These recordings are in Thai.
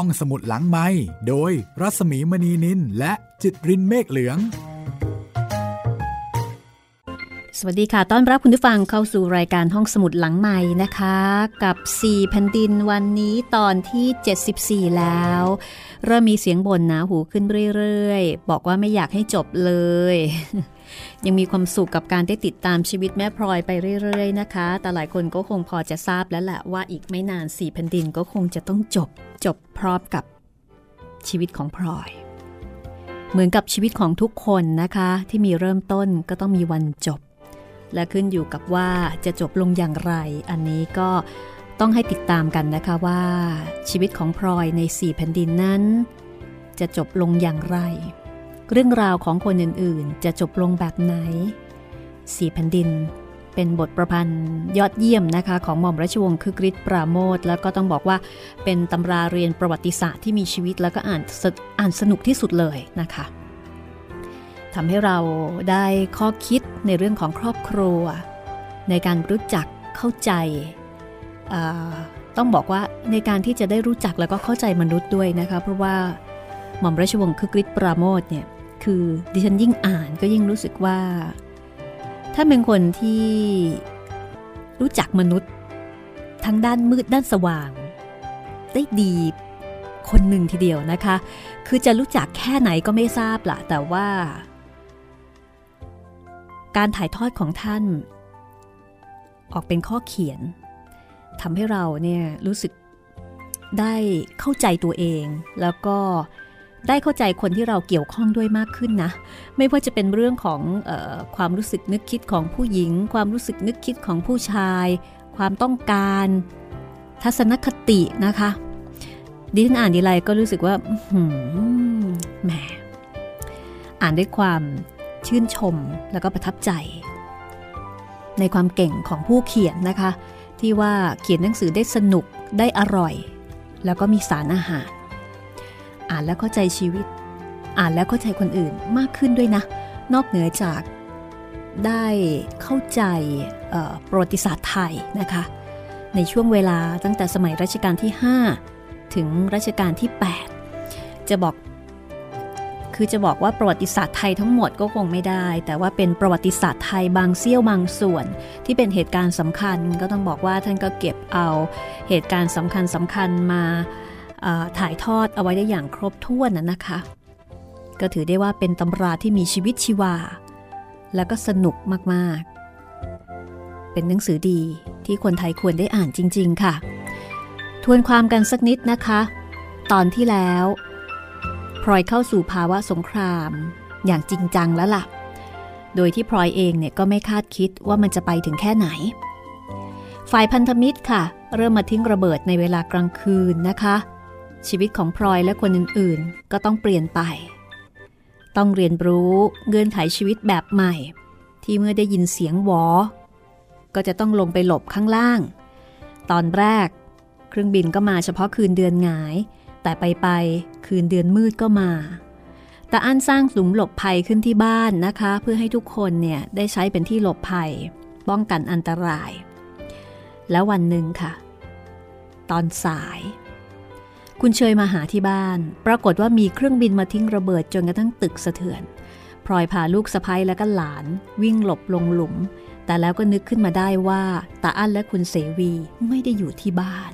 ห้องสมุดหลังไม้โดยรัสมีมณีนินและจิตรินเมฆเหลือง สวัสดีค่ะ ต้อนรับคุณผู้ฟังเข้าสู่รายการห้องสมุดหลังใหม่นะคะ กับ 4 แผ่นดินวันนี้ตอนที่ 74 แล้ว เริ่มมีเสียงบ่นนะหูขึ้นเรื่อยๆ บอกว่าไม่อยากให้จบเลย ยังมีความสุขกับการได้ติดตามชีวิตแม่พลอยไปเรื่อยๆนะคะ แต่หลายคนก็คงพอจะทราบแล้วแหละว่าอีกไม่นานสี่แผ่นดินก็คงจะต้องจบจบพร้อมกับชีวิตของพลอย เหมือนกับชีวิตของทุกคนนะคะ ที่มีเริ่มต้นก็ต้องมีวันจบ และขึ้นอยู่กับว่าจะจบลงอย่างไร อันนี้ก็ต้องให้ติดตามกันนะคะว่าชีวิตของพลอยในสี่แผ่นดินนั้น จะจบลงอย่างไร เรื่องราวของคนอื่นๆ จะจบลงแบบไหน สี่แผ่นดิน เป็นบทประพันธ์ยอดเยี่ยมนะคะของหม่อมราชวงศ์คึกฤทธิ์ปราโมทแล้วก็ต้องบอกว่าเป็นตำราเรียนประวัติศาสตร์ที่มีชีวิตแล้วก็อ่านอ่านสนุกที่สุดเลยนะคะทำให้เราได้ข้อคิดในเรื่องของครอบครัว ในการรู้จักเข้าใจต้องบอกว่าในการที่จะได้รู้จักแล้วก็เข้าใจมนุษย์ด้วยนะคะ เพราะว่าหม่อมราชวงศ์คึกฤทธิ์ปราโมทเนี่ย คือดิฉันยิ่งอ่านก็ยิ่งรู้สึกว่า ถ้าเป็นคนที่รู้จักมนุษย์ ทั้งด้านมืดด้านสว่าง ได้ดีคนหนึ่งทีเดียวนะคะ คือจะรู้จักแค่ไหนก็ไม่ทราบละแต่ว่า การถ่ายทอดของท่าน ออกเป็นข้อเขียนทำให้เราเนี่ยรู้สึกได้เข้าใจตัวเอง แล้วก็ ได้เข้าใจคนที่เราเกี่ยวข้องด้วยมากขึ้นนะ ไม่ว่าจะเป็นเรื่องของออความรู้สึกนึกคิดของผู้หญิง ความรู้สึกนึกคิดของผู้ชาย ความต้องการ ทัศนคตินะคะดิฉันอ่านดีไรก็รู้สึกว่าแหมอ่านด้วยความชื่นชมแล้วก็ประทับใจ ในความเก่งของผู้เขียนนะคะ ที่ว่าเขียนหนังสือได้สนุกได้อร่อย แล้วก็มีสารอาหาร อ่านแล้วเข้าใจชีวิต อ่านแล้วเข้าใจคนอื่นมากขึ้นด้วยนะ นอกเหนือจากได้เข้าใจประวัติศาสตร์ไทยนะคะ ในช่วงเวลาตั้งแต่สมัยรัชกาลที่ 5 ถึงรัชกาลที่ 8 จะบอก คือจะบอกว่าประวัติศาสตร์ไทยทั้งหมดก็คงไม่ได้ แต่ว่าเป็นประวัติศาสตร์ไทยบางเสี้ยวบางส่วน ที่เป็นเหตุการณ์สำคัญก็ต้องบอกว่าท่านก็เก็บเอาเหตุการณ์สำคัญสำคัญมา ถ่ายทอดเอาไว้ได้อย่างครบถ้วนนะนะคะ ก็ถือได้ว่าเป็นตำราที่มีชีวิตชีวา แล้วก็สนุกมากๆ เป็นหนังสือดีที่คนไทยควรได้อ่านจริง ๆ ค่ะ ทวนความกันสักนิดนะคะ ตอนที่แล้วพลอยเข้าสู่ภาวะสงคราม อย่างจริงจังแล้วล่ะ โดยที่พลอยเองเนี่ยก็ไม่คาดคิดว่ามันจะไปถึงแค่ไหน ฝ่ายพันธมิตรค่ะ เริ่มมาทิ้งระเบิดในเวลากลางคืนนะคะ ชีวิตของพลอยและคนอื่นๆ ก็ต้องเปลี่ยนไป ต้องเรียนรู้เงื่อนไขชีวิตแบบใหม่ ที่เมื่อได้ยินเสียงหวอ ก็จะต้องลงไปหลบข้างล่าง ตอนแรก เครื่องบินก็มาเฉพาะคืนเดือนหงาย แต่ไปไปคืนเดือนมืดก็มาแต่อันสร้างหลุมหลบภัยขึ้นที่บ้านนะคะ เพื่อให้ทุกคนเนี่ยได้ใช้เป็นที่หลบภัย ป้องกันอันตราย แล้ววันหนึ่งค่ะ ตอนสาย คุณเชยมาหาที่บ้าน ปรากฏว่ามีเครื่องบินมาทิ้งระเบิดจนกระทั่งตึกสะเทือน พลอยพาลูกสะพ้ยและก็หลาน วิ่งหลบลงหลุม แต่แล้วก็นึกขึ้นมาได้ว่าตาอั้นและคุณเสวีไม่ได้อยู่ที่บ้าน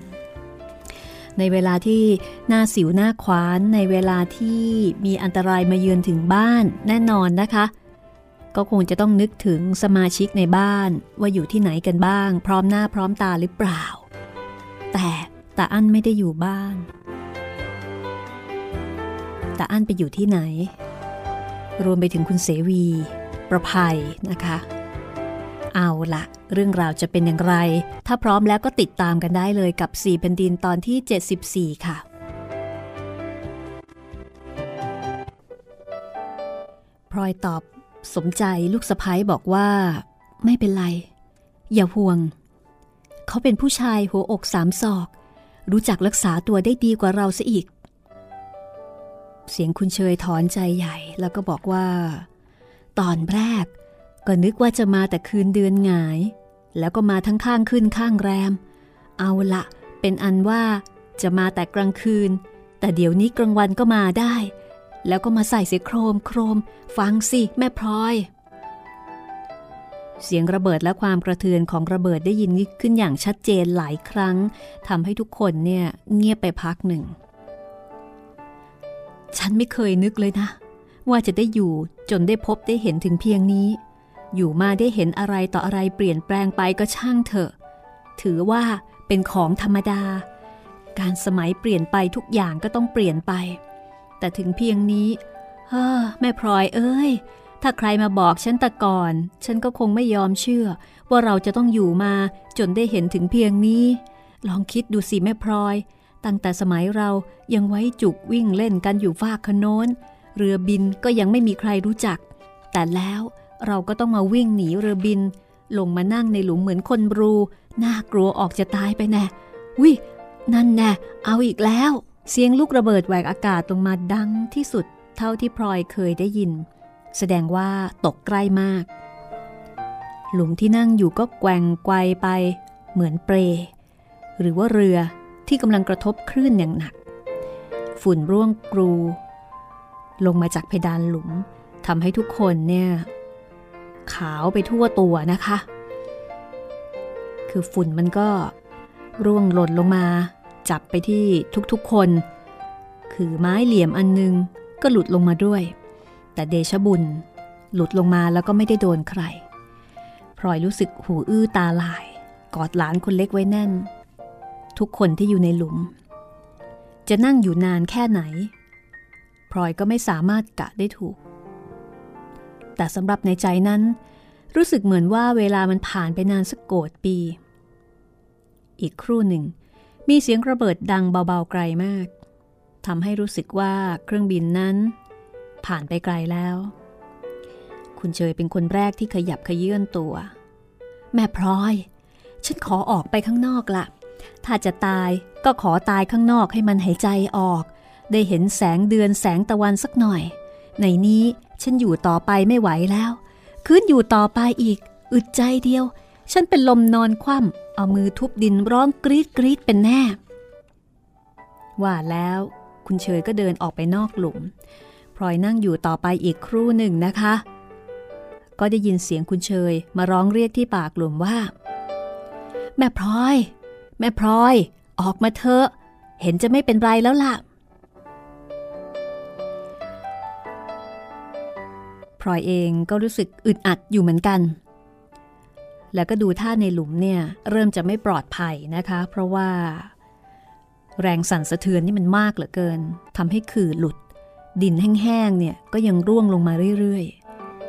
ในเวลาที่หน้าสิวหน้าควาน ในเวลาที่มีอันตรายมาเยือนถึงบ้านแน่นอนนะคะ ก็คงจะต้องนึกถึงสมาชิกในบ้านว่าอยู่ที่ไหนกันบ้าง พร้อมหน้าพร้อมตาหรือเปล่า แต่าอั้นไม่ได้อยู่บ้าน ตาอั้นไปอยู่ที่ไหน รวมไปถึงคุณเสวี ประภัยนะคะ เอาละเรื่องราวจะเป็นอย่างไร ถ้าพร้อมแล้วก็ติดตามกันได้เลยกับ 4 แผ่นดินตอนที่ 74 ค่ะ พลอยตอบสมใจลูกสะพ้ยบอกว่า ไม่เป็นไร อย่าห่วง เขาเป็นผู้ชายหัวอกสามศอก รู้จักรักษาตัวได้ดีกว่าเราซะอีก เสียงคุณเชยถอนใจใหญ่แล้วก็บอกว่า ตอนแรก ก็นึกว่าจะมาแต่คืนเดือนหงาย แล้วก็มาทั้งข้างขึ้นข้างแรม เอาละเป็นอันว่าจะมาแต่กลางคืน แต่เดี๋ยวนี้กลางวันก็มาได้ แล้วก็มาใส่เสียโครมโครม ฟังสิแม่พลอย เสียงระเบิดและความกระเทือนของระเบิดได้ยินขึ้นอย่างชัดเจนหลายครั้งทำให้ทุกคนเนี่ยเงียบไปพักหนึ่ง ฉันไม่เคยนึกเลยนะ ว่าจะได้อยู่จนได้พบได้เห็นถึงเพียงนี้ อยู่มาได้เห็นอะไรต่ออะไรเปลี่ยนแปลงไปก็ช่างเถอะ ถือว่าเป็นของธรรมดา การสมัยเปลี่ยนไปทุกอย่างก็ต้องเปลี่ยนไป แต่ถึงเพียงนี้เฮ้อแม่พลอยเอ้ย ถ้าใครมาบอกฉันแต่ก่อน ฉันก็คงไม่ยอมเชื่อ ว่าเราจะต้องอยู่มาจนได้เห็นถึงเพียงนี้ ลองคิดดูสิแม่พลอย ตั้งแต่สมัยเรายังไว้จุกวิ่งเล่นกันอยู่ฟากขโนนเรือบินก็ยังไม่มีใครรู้จัก แต่แล้วเราก็ต้องมาวิ่งหนีเรือบิน ลงมานั่งในหลุมเหมือนคนบรู น่ากลัวออกจะตายไปแน่วินั่นแน่เอาอีกแล้ว เสียงลูกระเบิดแหวกอากาศลงมาดังที่สุดเท่าที่พลอยเคยได้ยิน แสดงว่าตกใกล้มาก หลุมที่นั่งอยู่ก็แกว่งไกวไป เหมือนเปร หรือว่าเรือที่กำลังกระทบคลื่นอย่างหนัก ฝุ่นร่วงกรู ลงมาจากเพดานหลุมทำให้ทุกคนเนี่ย ขาวไปทั่วตัวนะคะ คือฝุ่นมันก็ร่วงหล่นลงมา จับไปที่ทุกๆคน คือไม้เหลี่ยมอันนึงก็หลุดลงมาด้วย แต่เดชบุญ หลุดลงมาแล้วก็ไม่ได้โดนใคร พลอยรู้สึกหูอื้อตาลาย กอดหลานคนเล็กไว้แน่น ทุกคนที่อยู่ในหลุม จะนั่งอยู่นานแค่ไหน พลอยก็ไม่สามารถกะได้ถูก แต่สำหรับในใจนั้น รู้สึกเหมือนว่าเวลามันผ่านไปนานสักโกดปี อีกครู่หนึ่ง มีเสียงระเบิดดังเบาๆไกลมากทำให้รู้สึกว่าเครื่องบินนั้น ผ่านไปไกลแล้ว คุณเชยเป็นคนแรกที่ขยับขยื่นตัว แม่พลอย ฉันขอออกไปข้างนอกละ ถ้าจะตายก็ขอตายข้างนอกให้มันหายใจออก ได้เห็นแสงเดือนแสงตะวันสักหน่อย ในนี้ฉันอยู่ต่อไปไม่ไหวแล้ว คืนอยู่ต่อไปอีก อึดใจเดียว ฉันเป็นลมนอนคว่ำเอามือทุบดินร้องกรีดกรีดเป็นแน่ ว่าแล้ว คุณเชยก็เดินออกไปนอกหลุม ลอยนั่งอยู่ต่อไปอีกครู่หนึ่งนะคะ ก็ได้ยินเสียงคุณเชยมาร้องเรียกที่ปากหลุมว่า แม่พลอย แม่พลอย ออกมาเถอะ เห็นจะไม่เป็นไรแล้วล่ะพลอยเองก็รู้สึกอึดอัดอยู่เหมือนกัน แล้วก็ดูท่าในหลุมเนี่ยเริ่มจะไม่ปลอดภัยนะคะ เพราะว่า แรงสั่นสะเทือนนี่มันมากเหลือเกินทำให้ขื่อหลุด ดินแห้งๆเนี่ยก็ยังร่วงลงมาเรื่อย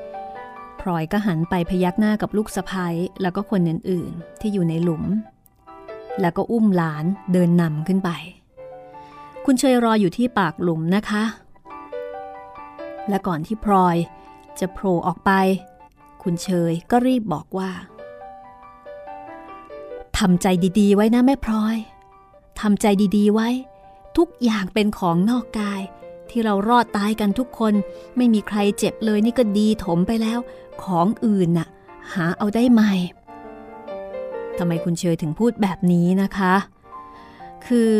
ๆ พลอยก็หันไปพยักหน้ากับลูกสะพ้ยแล้วก็คนอื่นๆ ที่อยู่ในหลุม แล้วก็อุ้มหลานเดินนำขึ้นไป คุณเชยรออยู่ที่ปากหลุมนะคะ และก่อนที่พลอยจะโผล่ออกไป คุณเชยก็รีบบอกว่าทำใจดีๆ ไว้นะแม่พลอยทำใจดีๆไว้ ทุกอย่างเป็นของนอกกาย ที่เรารอดตายกันทุกคน ไม่มีใครเจ็บเลยนี่ก็ดีถมไปแล้ว ของอื่นน่ะ หาเอาได้ใหม่ทำไมคุณเชยถึงพูดแบบนี้นะคะ คือ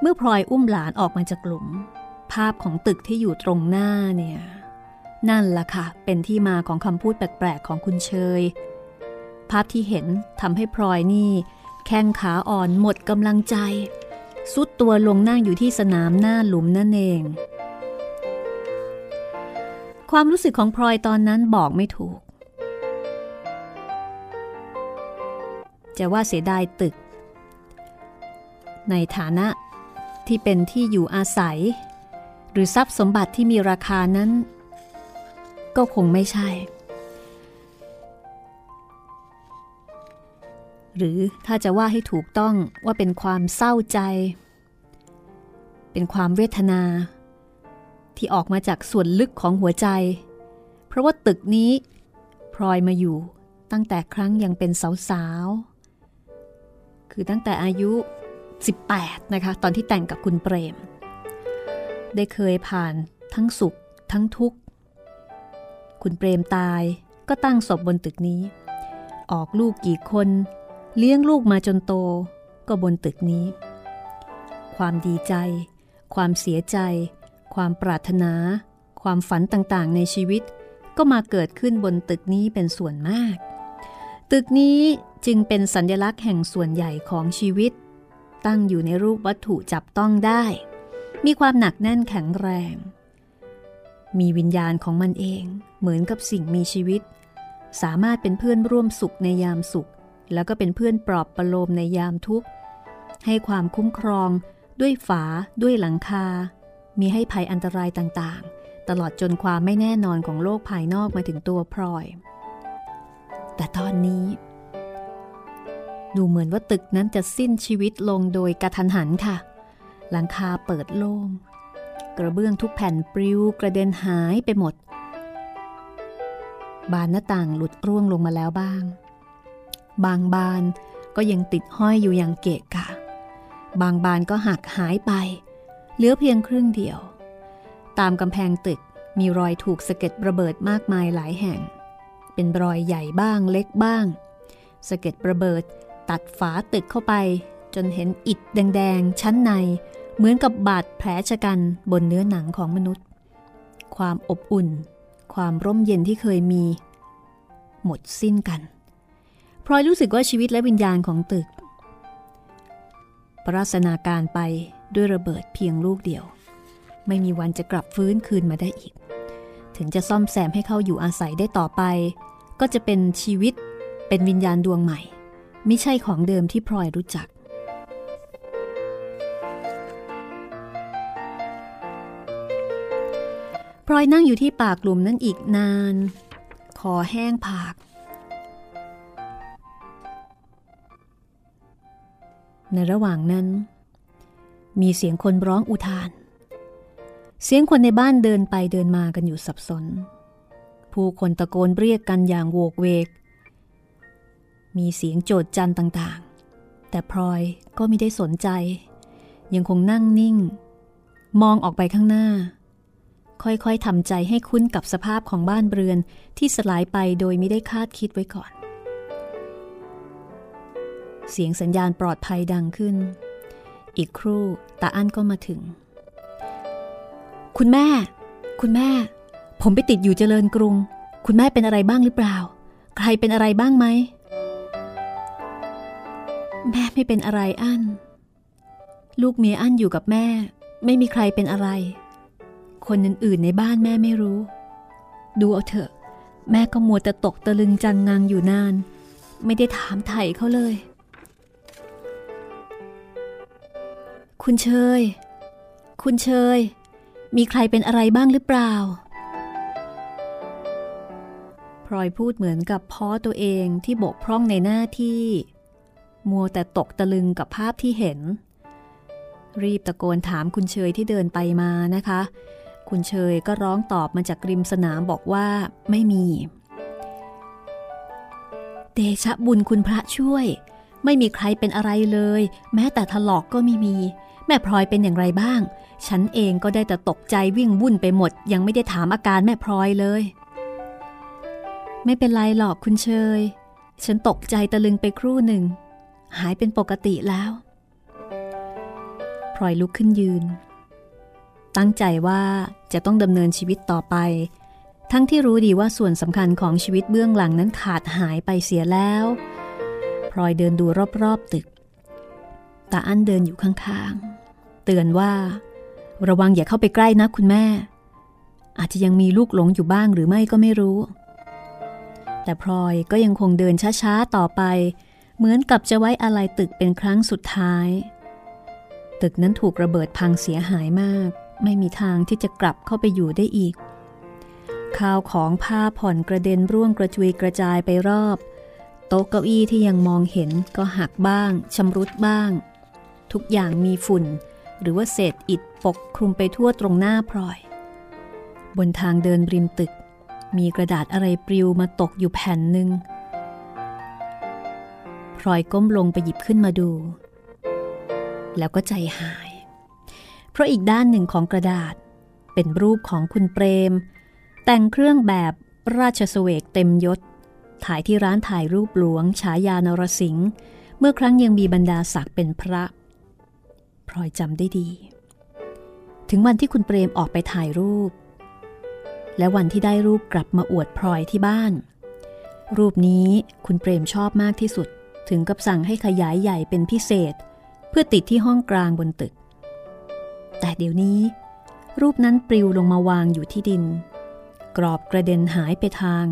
เมื่อพลอยอุ้มหลานออกมาจากหลุมภาพของตึกที่อยู่ตรงหน้าเนี่ย นั่นล่ะค่ะ เป็นที่มาของคำพูดแปลกๆของคุณเชย ภาพที่เห็นทำให้พลอยนี่ แข้งขาอ่อนหมดกำลังใจ สุดตัวลงนั่งอยู่ที่สนามหน้าหลุมนั่นเอง ความรู้สึกของพลอยตอนนั้นบอกไม่ถูก จะว่าเสียดายตึก ในฐานะที่เป็นที่อยู่อาศัย หรือทรัพย์สมบัติที่มีราคานั้น ก็คงไม่ใช่ หรือถ้าจะว่าให้ถูกต้องว่าเป็นความเศร้าใจ เป็นความเวทนา ที่ออกมาจากส่วนลึกของหัวใจ เพราะว่าตึกนี้พลอยมาอยู่ตั้งแต่ครั้งยังเป็นสาวๆ คือตั้งแต่อายุ 18 นะคะ ตอนที่แต่งกับคุณเปรม ได้เคยผ่านทั้งสุขทั้งทุกข์ คุณเปรมตายก็ตั้งศพบนตึกนี้ ออกลูกกี่คน เลี้ยงลูกมาจนโตก็บนตึกนี้ ความดีใจ ความเสียใจ ความปรารถนา ความฝันต่างๆ ในชีวิต ก็มาเกิดขึ้นบนตึกนี้เป็นส่วนมาก ตึกนี้จึงเป็นสัญลักษณ์แห่งส่วนใหญ่ของชีวิต ตั้งอยู่ในรูปวัตถุจับต้องได้ มีความหนักแน่นแข็งแรง มีวิญญาณของมันเองเหมือนกับสิ่งมีชีวิต สามารถเป็นเพื่อนร่วมสุขในยามสุข แล้วก็เป็นเพื่อนปลอบประโลมในยามทุกข์ ให้ความคุ้มครอง ด้วยฝา ด้วยหลังคา มีให้ภัยอันตรายต่างๆ ตลอดจนความไม่แน่นอนของโลกภายนอกมาถึงตัวพลอย แต่ตอนนี้ ดูเหมือนว่าตึกนั้นจะสิ้นชีวิตลงโดยกระทันหันค่ะ หลังคาเปิดโล่ง กระเบื้องทุกแผ่นปลิวกระเด็นหายไปหมด บานหน้าต่างหลุดร่วงลงมาแล้วบ้าง บางบานก็ยังติดห้อยอยู่อย่างเกะกะ บางบานก็หักหายไป เหลือเพียงครึ่งเดียว ตามกำแพงตึกมีรอยถูกสะเก็ดระเบิดมากมายหลายแห่ง เป็นรอยใหญ่บ้างเล็กบ้าง สะเก็ดระเบิดตัดฝาตึกเข้าไป จนเห็นอิฐแดงๆ ชั้นใน เหมือนกับบาดแผลชะกันบนเนื้อหนังของมนุษย์ ความอบอุ่น ความร่มเย็นที่เคยมี หมดสิ้นกัน พลอยรู้สึกว่าชีวิตและวิญญาณของตึก ปราศนาการไปด้วยระเบิดเพียงลูกเดียว ไม่มีวันจะกลับฟื้นคืนมาได้อีก ถึงจะซ่อมแซมให้เขาอยู่อาศัยได้ต่อไป ก็จะเป็นชีวิตเป็นวิญญาณดวงใหม่ ไม่ใช่ของเดิมที่พลอยรู้จัก พลอยนั่งอยู่ที่ปากกลุ่มนั้นอีกนาน คอแห้งผาก ในระหว่างนั้น มีเสียงคนร้องอุทาน เสียงคนในบ้านเดินไปเดินมากันอยู่สับสน ผู้คนตะโกนเรียกกันอย่างโวกเวก มีเสียงโจดจันต่างๆ แต่พลอยก็ไม่ได้สนใจ ยังคงนั่งนิ่ง มองออกไปข้างหน้า ค่อยๆทำใจให้คุ้นกับสภาพของบ้านเรือนที่สลายไปโดยไม่ได้คาดคิดไว้ก่อน เสียงสัญญาณปลอดภัยดังขึ้น อีกครู่ตาอั้นก็มาถึง คุณแม่ คุณแม่ ผมไปติดอยู่เจริญกรุง คุณแม่เป็นอะไรบ้างหรือเปล่า ใครเป็นอะไรบ้างไหม แม่ไม่เป็นอะไรอั้น ลูกเมียอั้นอยู่กับแม่ ไม่มีใครเป็นอะไร คนอื่นๆในบ้านแม่ไม่รู้ ดูเอาเถอะ แม่ก็มัวแต่ตกตะลึงจังงังอยู่นาน ไม่ได้ถามไถ่เขาเลย คุณเชย คุณเชย มีใครเป็นอะไรบ้างหรือเปล่า พลอยพูดเหมือนกับพ่อตัวเองที่บกพร่องในหน้าที่ มัวแต่ตกตะลึงกับภาพที่เห็น รีบตะโกนถามคุณเชยที่เดินไปมานะคะ คุณเชยก็ร้องตอบมาจากริมสนามบอกว่าไม่มี เดชะบุญคุณพระช่วยไม่มีใครเป็นอะไรเลย แม้แต่ถลอกก็ไม่มี แม่พลอยเป็นอย่างไรบ้าง ฉันเองก็ได้แต่ตกใจวิ่งวุ่นไปหมด ยังไม่ได้ถามอาการแม่พลอยเลย ไม่เป็นไรหรอกคุณเชย ฉันตกใจตะลึงไปครู่หนึ่ง หายเป็นปกติแล้วพลอยลุกขึ้นยืน ตั้งใจว่าจะต้องดำเนินชีวิตต่อไป ทั้งที่รู้ดีว่าส่วนสำคัญของชีวิตเบื้องหลังนั้นขาดหายไปเสียแล้วพลอยเดินดูรอบๆตึกตาอั้นเดินอยู่ข้างๆ เตือนว่า ระวังอย่าเข้าไปใกล้นะคุณแม่ อาจจะยังมีลูกหลงอยู่บ้างหรือไม่ก็ไม่รู้ แต่พลอยก็ยังคงเดินช้าๆต่อไป เหมือนกับจะไว้อะไรตึกเป็นครั้งสุดท้าย ตึกนั้นถูกระเบิดพังเสียหายมาก ไม่มีทางที่จะกลับเข้าไปอยู่ได้อีกข้าวของผ้าผ่อนกระเด็นร่วงกระจุยกระจายไปรอบ โต๊ะเก้าอี้ที่ยังมองเห็นก็หักบ้างชำรุดบ้าง ทุกอย่างมีฝุ่น หรือว่าเศษอิฐปกคลุมไปทั่วตรงหน้าพลอย บนทางเดินริมตึก มีกระดาษอะไรปลิวมาตกอยู่แผ่นหนึ่งพลอยก้มลงไปหยิบขึ้นมาดู แล้วก็ใจหาย เพราะอีกด้านหนึ่งของกระดาษ เป็นรูปของคุณเปรม แต่งเครื่องแบบราชสเวกเต็มยศ ถ่ายที่ร้านถ่ายรูปหลวงฉายานรสิงห์เมื่อครั้งยังมีบรรดาศักดิ์เป็นพระ พลอยจำได้ดี ถึงวันที่คุณเปรมออกไปถ่ายรูป และวันที่ได้รูปกลับมาอวดพลอยที่บ้าน รูปนี้คุณเปรมชอบมากที่สุด ถึงกับสั่งให้ขยายใหญ่เป็นพิเศษ เพื่อติดที่ห้องกลางบนตึก แต่เดี๋ยวนี้ รูปนั้นปลิวลงมาวางอยู่ที่ดิน กรอบกระเด็นหายไปทาง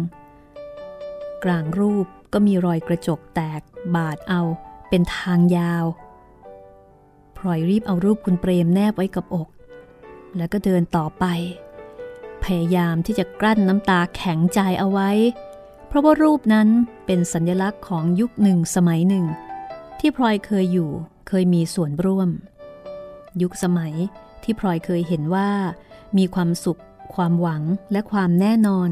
กลางรูปก็มีรอยกระจกแตกบาดเอาเป็นทางยาว ลอยรีบเอารูปคุณเปรมแนบไว้กับอก แล้วก็เดินต่อไป พยายามที่จะกลั้นน้ำตาแข็งใจเอาไว้ เพราะว่ารูปนั้นเป็นสัญลักษณ์ของยุคหนึ่งสมัยหนึ่ง ที่พลอยเคยอยู่เคยมีส่วนร่วม ยุคสมัยที่พลอยเคยเห็นว่า มีความสุข ความหวังและความแน่นอน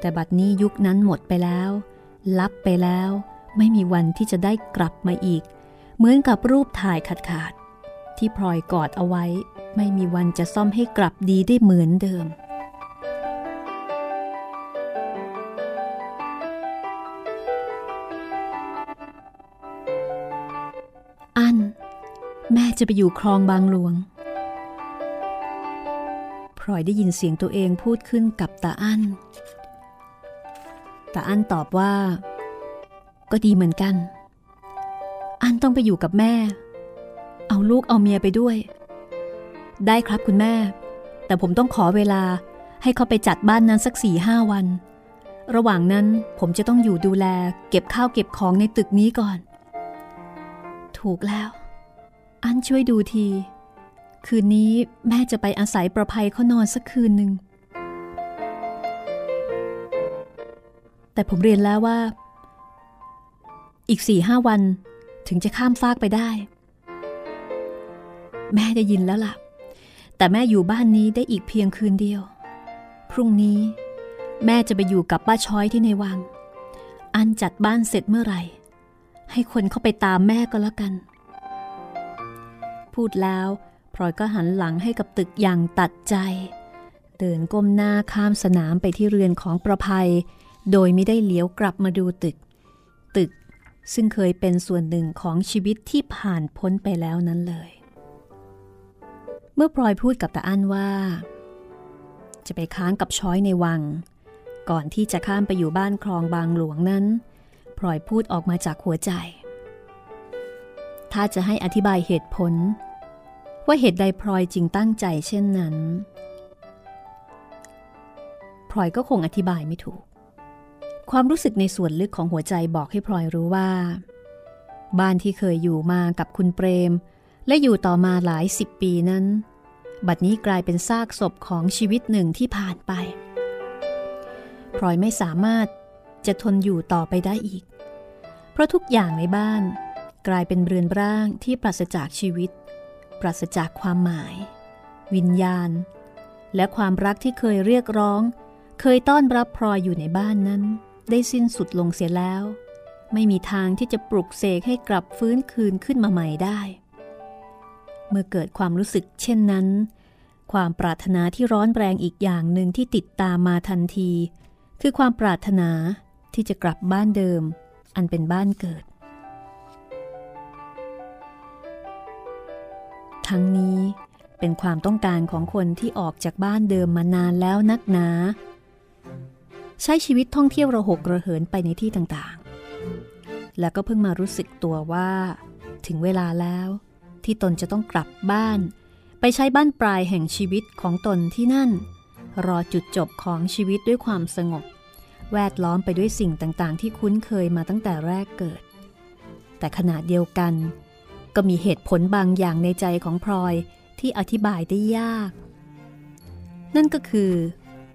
แต่บัดนี้ยุคนั้นหมดไปแล้ว ลับไปแล้ว ไม่มีวันที่จะได้กลับมาอีก เหมือนกับรูปถ่ายขาดขาดที่พลอยกอดเอาไว้ ไม่มีวันจะซ่อมให้กลับดีได้เหมือนเดิม อัน แม่จะไปอยู่คลองบางหลวงพลอยได้ยินเสียงตัวเองพูดขึ้นกับตาอั้นตาอั้นตอบว่า ก็ดีเหมือนกัน ต้องไปอยู่กับแม่ เอาลูกเอาเมียไปด้วย ได้ครับคุณแม่ แต่ผมต้องขอเวลาให้เขาไปจัดบ้านนั้นสักสี่ห้าวัน ระหว่างนั้นผมจะต้องอยู่ดูแล เก็บข้าวเก็บของในตึกนี้ก่อน ถูกแล้ว อันช่วยดูที คืนนี้แม่จะไปอาศัยประภัยเขานอนสักคืนหนึ่งแต่ผมเรียนแล้วว่า อีกสี่ห้าวัน ถึงจะข้ามฟากไปได้ แม่ได้ยินแล้วล่ะ แต่แม่อยู่บ้านนี้ได้อีกเพียงคืนเดียว พรุ่งนี้ แม่จะไปอยู่กับป้าช้อยที่ในวัง อันจัดบ้านเสร็จเมื่อไหร่ ให้คนเข้าไปตามแม่ก็แล้วกัน พูดแล้วพลอยก็หันหลังให้กับตึกอย่างตัดใจ เดินก้มหน้าข้ามสนามไปที่เรือนของประภัย โดยไม่ได้เลี้ยวกลับมาดูตึก ตึก ซึ่งเคยเป็นส่วนหนึ่งของชีวิตที่ผ่านพ้นไปแล้วนั้นเลย เมื่อพลอยพูดกับตาอั้นว่า จะไปค้างกับช้อยในวัง ก่อนที่จะข้ามไปอยู่บ้านคลองบางหลวงนั้นพลอยพูดออกมาจากหัวใจ ถ้าจะให้อธิบายเหตุผล ว่าเหตุใดพลอยจึงตั้งใจเช่นนั้นพลอยก็คงอธิบายไม่ถูก ความรู้สึกในส่วนลึกของหัวใจบอกให้พลอยรู้ว่า บ้านที่เคยอยู่มากับคุณเปรม และอยู่ต่อมาหลายสิบปีนั้น บัดนี้กลายเป็นซากศพของชีวิตหนึ่งที่ผ่านไปพลอยไม่สามารถจะทนอยู่ต่อไปได้อีก เพราะทุกอย่างในบ้านกลายเป็นเรือนร่างที่ปราศจากชีวิต ปราศจากความหมาย วิญญาณ และความรักที่เคยเรียกร้อง เคยต้อนรับพลอยอยู่ในบ้านนั้น ได้สิ้นสุดลงเสียแล้ว ไม่มีทางที่จะปลุกเสกให้กลับฟื้นคืนขึ้นมาใหม่ได้ เมื่อเกิดความรู้สึกเช่นนั้น ความปรารถนาที่ร้อนแรงอีกอย่างหนึ่งที่ติดตามมาทันที คือความปรารถนาที่จะกลับบ้านเดิม อันเป็นบ้านเกิด ทั้งนี้เป็นความต้องการของคนที่ออกจากบ้านเดิมมานานแล้วนักหนา ใช้ชีวิตท่องเที่ยวระหกระเหินไปในที่ต่างๆ แล้วก็เพิ่งมารู้สึกตัวว่า ถึงเวลาแล้วที่ตนจะต้องกลับบ้าน ไปใช้บ้านปลายแห่งชีวิตของตนที่นั่น รอจุดจบของชีวิตด้วยความสงบ แวดล้อมไปด้วยสิ่งต่างๆ ที่คุ้นเคยมาตั้งแต่แรกเกิด แต่ขณะเดียวกัน ก็มีเหตุผลบางอย่างในใจของพลอยที่อธิบายได้ยาก นั่นก็คือ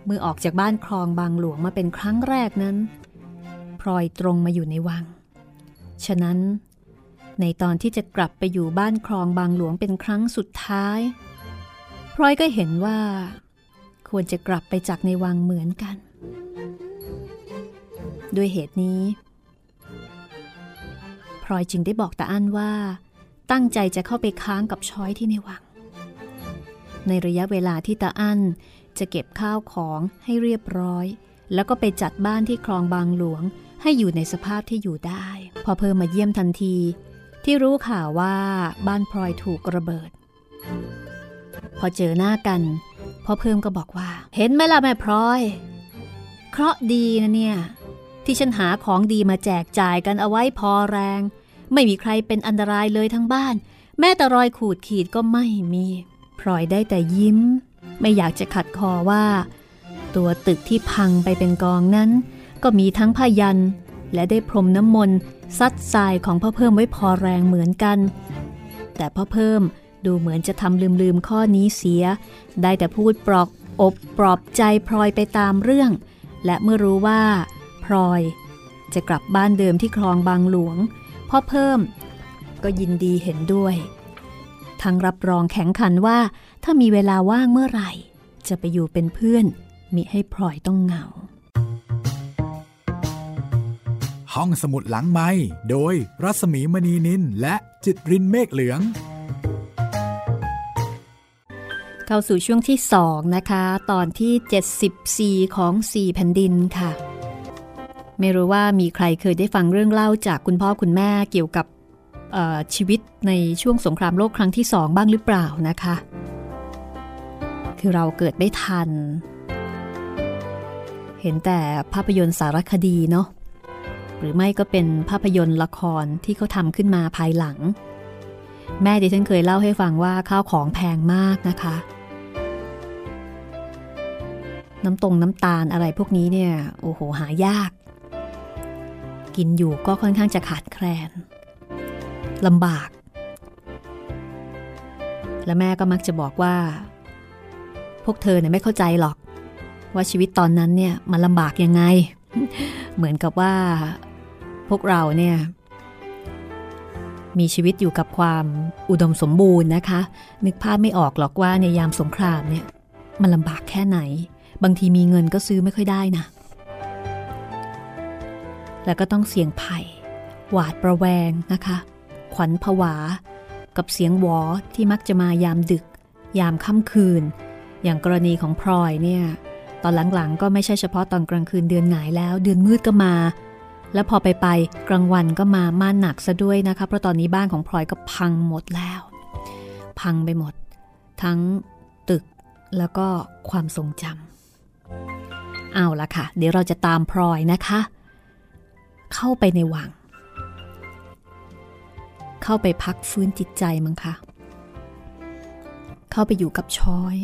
มื่อออกจากบ้านคลองบางหลวงมาเป็นครั้งแรกนั้น พลอยตรงมาอยู่ในวัง ฉะนั้น ในตอนที่จะกลับไปอยู่บ้านคลองบางหลวงเป็นครั้งสุดท้าย พลอยก็เห็นว่า ควรจะกลับไปจากในวังเหมือนกัน ด้วยเหตุนี้ พลอยจึงได้บอกตาอั้นว่า ตั้งใจจะเข้าไปค้างกับช้อยที่ในวัง ในระยะเวลาที่ตาอั้น จะเก็บข้าวของให้เรียบร้อย แล้วก็ไปจัดบ้านที่คลองบางหลวง ให้อยู่ในสภาพที่อยู่ได้ พอเพิ่มมาเยี่ยมทันที ที่รู้ข่าวว่าบ้านพลอยถูกระเบิด พอเจอหน้ากันพอเพิ่มก็บอกว่า เห็นไหมล่ะแม่พลอย เคราะดีนะเนี่ย ที่ฉันหาของดีมาแจกจ่ายกันเอาไว้พอแรง ไม่มีใครเป็นอันตรายเลยทั้งบ้าน แม้แต่รอยขูดขีดก็ไม่มีพลอยได้แต่ยิ้ม ไม่อยากจะขัดคอว่า ตัวตึกที่พังไปเป็นกองนั้น ก็มีทั้งพยัน และได้พรมน้ำมนต์ซัดทรายของพ่อเพิ่มไว้พอแรงเหมือนกัน แต่พ่อเพิ่มดูเหมือนจะทำลืมๆข้อนี้เสีย ได้แต่พูดปลอกอบปลอบใจพลอยไปตามเรื่อง และเมื่อรู้ว่าพลอย จะกลับบ้านเดิมที่คลองบางหลวงพ่อเพิ่ม ก็ยินดีเห็นด้วย ทั้งรับรองแข็งขันว่า ถ้ามีเวลาว่างเมื่อไหร่ จะไปอยู่เป็นเพื่อน มิให้พลอยต้องเหงา ห้องสมุดหลังไม้โดยรัสมีมณีนินและจิตรินเมฆเหลือง เข้าสู่ช่วงที่2นะคะ ตอนที่ 74 ของ 4 แผ่นดินค่ะ ไม่รู้ว่ามีใครเคยได้ฟังเรื่องเล่าจากคุณพ่อคุณแม่เกี่ยวกับชีวิตในช่วงสงครามโลกครั้งที่สองบ้างหรือเปล่านะคะ คือเราเกิดไม่ทัน เห็นแต่ภาพยนตร์สารคดีเนาะหรือไม่ก็เป็นภาพยนตร์ละครที่เขาทำขึ้นมาภายหลัง แม่ดิฉันเคยเล่าให้ฟังว่าข้าวของแพงมากนะคะ น้ำตรงน้ำตาลอะไรพวกนี้เนี่ย โอ้โหหายาก กินอยู่ก็ค่อนข้างจะขาดแคลนลำบาก และแม่ก็มักจะบอกว่า วกเธอเนี่ยไม่เข้าใจหรอก ว่าชีวิตตอนนั้นเนี่ยมันลำบากยังไง เหมือนกับว่าพวกเราเนี่ยมีชีวิตอยู่กับความอุดมสมบูรณ์นะคะ นึกภาพไม่ออกหรอกว่าในยามสงครามเนี่ยมันลำบากแค่ไหน บางทีมีเงินก็ซื้อไม่ค่อยได้นะ แล้วก็ต้องเสี่ยงภัย หวาดประแวงนะคะ ขวัญผวา กับเสียงหวอที่มักจะมายามดึก ยามค่ำคืน อย่างกรณีของพลอยเนี่ย ตอนหลังๆ ก็ไม่ใช่เฉพาะตอนกลางคืนเดือนหงายแล้ว เดือนมืดก็มา แล้วพอไปไปกลางวันก็มาม่านหนักซะด้วยนะคะ เพราะตอนนี้บ้านของพลอยก็พังหมดแล้ว พังไปหมด ทั้งตึกแล้วก็ความทรงจำเอาละค่ะ เดี๋ยวเราจะตามพลอยนะคะ เข้าไปในวัง เข้าไปพักฟื้นจิตใจมั้งคะเข้าไปอยู่กับช้อย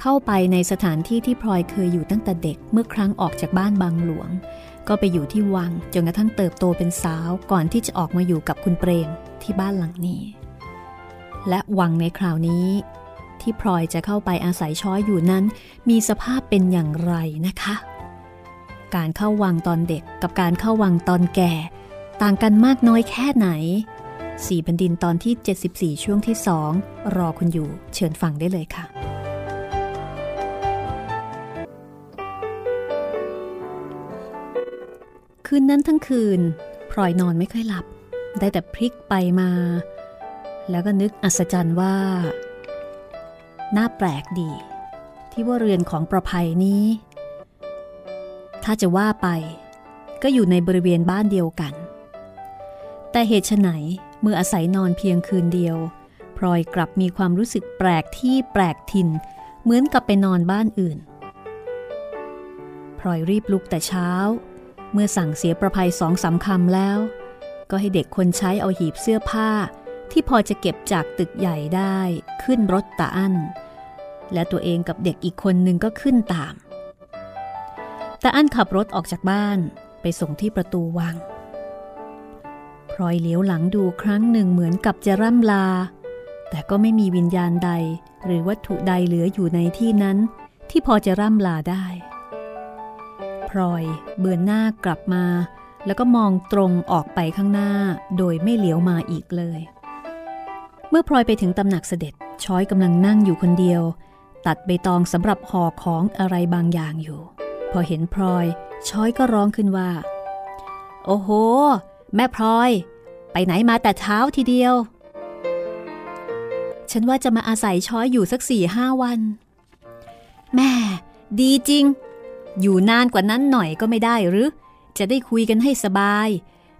เข้าไปในสถานที่ที่พลอยเคยอยู่ตั้งแต่เด็กเมื่อครั้งออกจากบ้านบางหลวง ก็ไปอยู่ที่วังจนกระทั่งเติบโตเป็นสาวก่อนที่จะออกมาอยู่กับคุณเปรมที่บ้านหลังนี้ และวังในคราวนี้ ที่พลอยจะเข้าไปอาศัยช้อยอยู่นั้น มีสภาพเป็นอย่างไรนะคะ การเข้าวังตอนเด็กกับการเข้าวังตอนแก่ ต่างกันมากน้อยแค่ไหนสี่แผ่นดินตอนที่ 74 ช่วงที่สองรอคุณอยู่เชิญฟังได้เลยค่ะ คืนนั้นทั้งคืนพลอยนอนไม่ค่อยหลับ ได้แต่พลิกไปมา แล้วก็นึกอัศจรรย์ว่า น่าแปลกดี ที่ว่าเรือนของประภัยนี้ ถ้าจะว่าไป ก็อยู่ในบริเวณบ้านเดียวกัน แต่เหตุไฉนเมื่ออาศัยนอนเพียงคืนเดียวพลอยกลับมีความรู้สึกแปลกที่แปลกถิ่น เหมือนกับไปนอนบ้านอื่นพลอยรีบลุกแต่เช้า เมื่อสั่งเสียประภัยสองสาคำแล้ว ก็ให้เด็กคนใช้เอาหีบเสื้อผ้า ที่พอจะเก็บจากตึกใหญ่ได้ขึ้นรถตาอั้นและตัวเองกับเด็กอีกคนนึงก็ขึ้นตามตาอั้นขับรถออกจากบ้านไปส่งที่ประตูวังพลอยเหลียวหลังดูครั้งหนึ่งเหมือนกับจะร่ำลา แต่ก็ไม่มีวิญญาณใดหรือวัตถุใดเหลืออยู่ในที่นั้นที่พอจะร่ำลาได้ พลอย เบือนหน้ากลับมา แล้วก็มองตรงออกไปข้างหน้า โดยไม่เหลียวมาอีกเลย เมื่อพลอยไปถึงตำหนักเสด็จช้อยกำลังนั่งอยู่คนเดียว ตัดใบตองสำหรับห่อของอะไรบางอย่างอยู่ พอเห็นพลอยช้อยก็ร้องขึ้นว่า โอ้โห แม่พลอย ไปไหนมาแต่เช้าทีเดียว ฉันว่าจะมาอาศัยช้อยอยู่สักสี่ห้าวัน แม่ดีจริง อยู่นานกว่านั้นหน่อยก็ไม่ได้หรือ จะได้คุยกันให้สบาย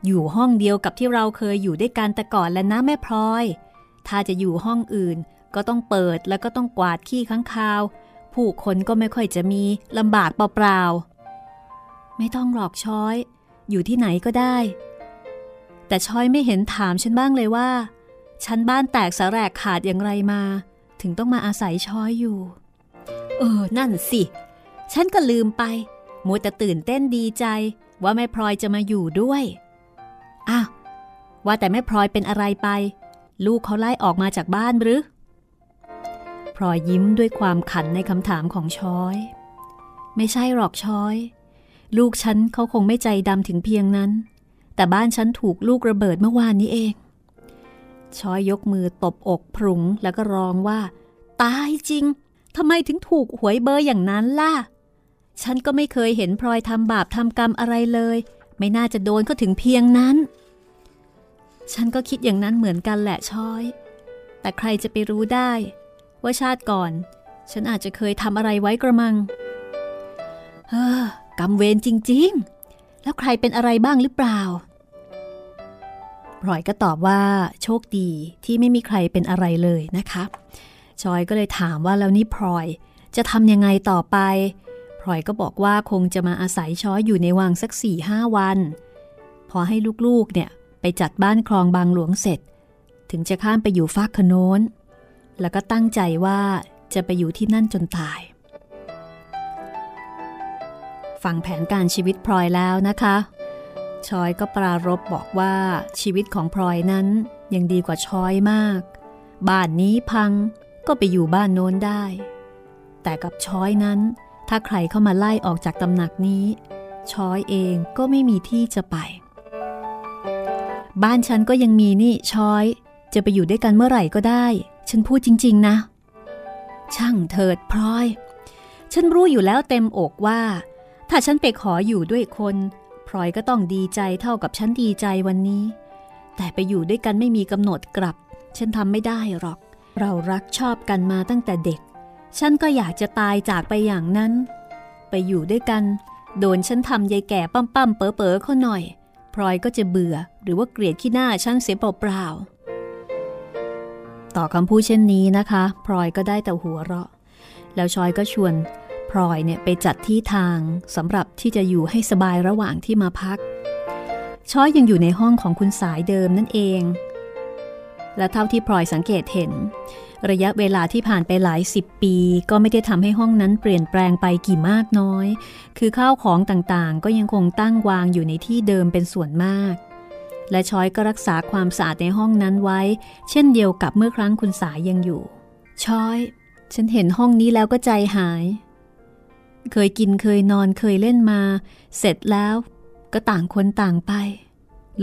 อยู่ห้องเดียวกับที่เราเคยอยู่ด้วยกันแต่ก่อนแล้วนะแม่พลอย ถ้าจะอยู่ห้องอื่นก็ต้องเปิดแล้วก็ต้องกวาดขี้ข้างคาว ผู้คนก็ไม่ค่อยจะมีลำบากเปล่าๆ ไม่ต้องหลอกช้อย อยู่ที่ไหนก็ได้ แต่ช้อยไม่เห็นถามฉันบ้างเลยว่า ฉันบ้านแตกสาแรกขาดอย่างไรมา ถึงต้องมาอาศัยช้อยอยู่ เออ นั่นสิ ฉันก็ลืมไป มัวแต่ตื่นเต้นดีใจว่าแม่พลอยจะมาอยู่ด้วย อ้าว ว่าแต่แม่พลอยเป็นอะไรไป ลูกเขาไล่ออกมาจากบ้านหรือ พลอยยิ้มด้วยความขันในคำถามของช้อย ไม่ใช่หรอกช้อย ลูกฉันเขาคงไม่ใจดำถึงเพียงนั้น แต่บ้านฉันถูกลูกระเบิดเมื่อวานนี้เอง ช้อยยกมือตบอกพรุงแล้วก็ร้องว่า ตายจริงทำไมถึงถูกหวยเบอร์อย่างนั้นล่ะ ฉันก็ไม่เคยเห็นพลอยทำบาปทำกรรมอะไรเลย ไม่น่าจะโดนก็ถึงเพียงนั้น ฉันก็คิดอย่างนั้นเหมือนกันแหละช้อย แต่ใครจะไปรู้ได้ ว่าชาติก่อน ฉันอาจจะเคยทำอะไรไว้กระมังเฮ้อกรรมเวรจริง ๆ แล้วใครเป็นอะไรบ้างหรือเปล่าพลอยก็ตอบว่าโชคดีที่ไม่มีใครเป็นอะไรเลยนะคะ ชอยก็เลยถามว่าแล้วนี่พลอยจะทำยังไงต่อไป ลอยก็บอกว่าคงจะมาอาศัยช้อยอยู่ในวังสักสี่ห้าวัน พอให้ลูกๆเนี่ยไปจัดบ้านคลองบางหลวงเสร็จ ถึงจะข้ามไปอยู่ฟากขโนนแล้วก็ตั้งใจว่าจะไปอยู่ที่นั่นจนตาย ฟังแผนการชีวิตพลอยแล้วนะคะชอยก็ปรารบบอกว่าชีวิตของพลอยนั้นยังดีกว่าชอยมาก บ้านนี้พังก็ไปอยู่บ้านโน้นได้ แต่กับชอยนั้น ถ้าใครเข้ามาไล่ออกจากตำหนักนี้ ช้อยเองก็ไม่มีที่จะไป บ้านฉันก็ยังมีนี่ช้อย จะไปอยู่ด้วยกันเมื่อไหร่ก็ได้ ฉันพูดจริง ๆ นะ ช่างเถิดพลอย ฉันรู้อยู่แล้วเต็มอกว่า ถ้าฉันไปขออยู่ด้วยคนพลอยก็ต้องดีใจเท่ากับฉันดีใจวันนี้ แต่ไปอยู่ด้วยกันไม่มีกำหนดกลับ ฉันทำไม่ได้หรอก เรารักชอบกันมาตั้งแต่เด็ก ฉันก็อยากจะตายจากไปอย่างนั้น ไปอยู่ด้วยกัน โดนฉันทำยายแก่ปั้มปั้มเป๋อเป๋อเขาหน่อย พลอยก็จะเบื่อหรือว่าเกลียดขี้หน้าฉันเสียเปล่าๆต่อคำพูดเช่นนี้นะคะ พลอยก็ได้แต่หัวเราะ แล้วชอยก็ชวนพลอยเนี่ยไปจัดที่ทางสำหรับที่จะอยู่ให้สบายระหว่างที่มาพัก ชอยยังอยู่ในห้องของคุณสายเดิมนั่นเอง และเท่าที่พลอยสังเกตเห็น ระยะเวลาที่ผ่านไปหลายสิบปี ก็ไม่ได้ทำให้ห้องนั้นเปลี่ยนแปลงไปกี่มากน้อย คือข้าวของต่างๆ ก็ยังคงตั้งวางอยู่ในที่เดิมเป็นส่วนมาก และช้อยก็รักษาความสะอาดในห้องนั้นไว้ เช่นเดียวกับเมื่อครั้งคุณสายยังอยู่ ช้อย ฉันเห็นห้องนี้แล้วก็ใจหาย เคยกินเคยนอนเคยเล่นมา เสร็จแล้ว ก็ต่างคนต่างไป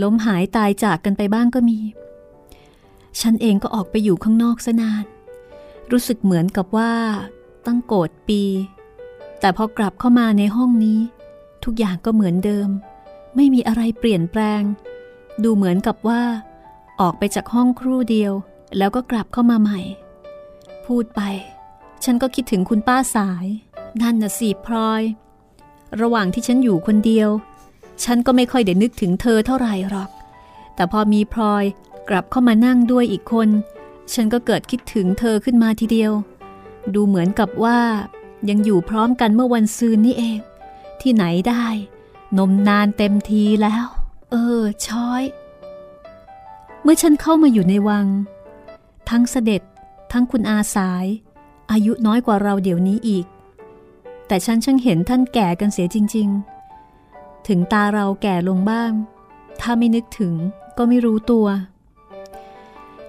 ล้มหายตายจากกันไปบ้างก็มี ฉันเองก็ออกไปอยู่ข้างนอกซะนาน รู้สึกเหมือนกับว่า ตั้งโกรธปี แต่พอกลับเข้ามาในห้องนี้ ทุกอย่างก็เหมือนเดิม ไม่มีอะไรเปลี่ยนแปลง ดูเหมือนกับว่า ออกไปจากห้องครู่เดียว แล้วก็กลับเข้ามาใหม่ พูดไป ฉันก็คิดถึงคุณป้าสาย นั่นน่ะสิพลอย ระหว่างที่ฉันอยู่คนเดียว ฉันก็ไม่ค่อยได้นึกถึงเธอเท่าไหร่หรอก แต่พอมีพลอย กลับเข้ามานั่งด้วยอีกคน ฉันก็เกิดคิดถึงเธอขึ้นมาทีเดียว ดูเหมือนกับว่า ยังอยู่พร้อมกันเมื่อวันซืนนี่เอง ที่ไหนได้ นมนานเต็มทีแล้ว เออ ช้อย เมื่อฉันเข้ามาอยู่ในวัง ทั้งเสด็จ ทั้งคุณอาสาย อายุน้อยกว่าเราเดี๋ยวนี้อีก แต่ฉันช่างเห็นท่านแก่กันเสียจริง ๆ ถึงตาเราแก่ลงบ้าง ถ้าไม่นึกถึงก็ไม่รู้ตัว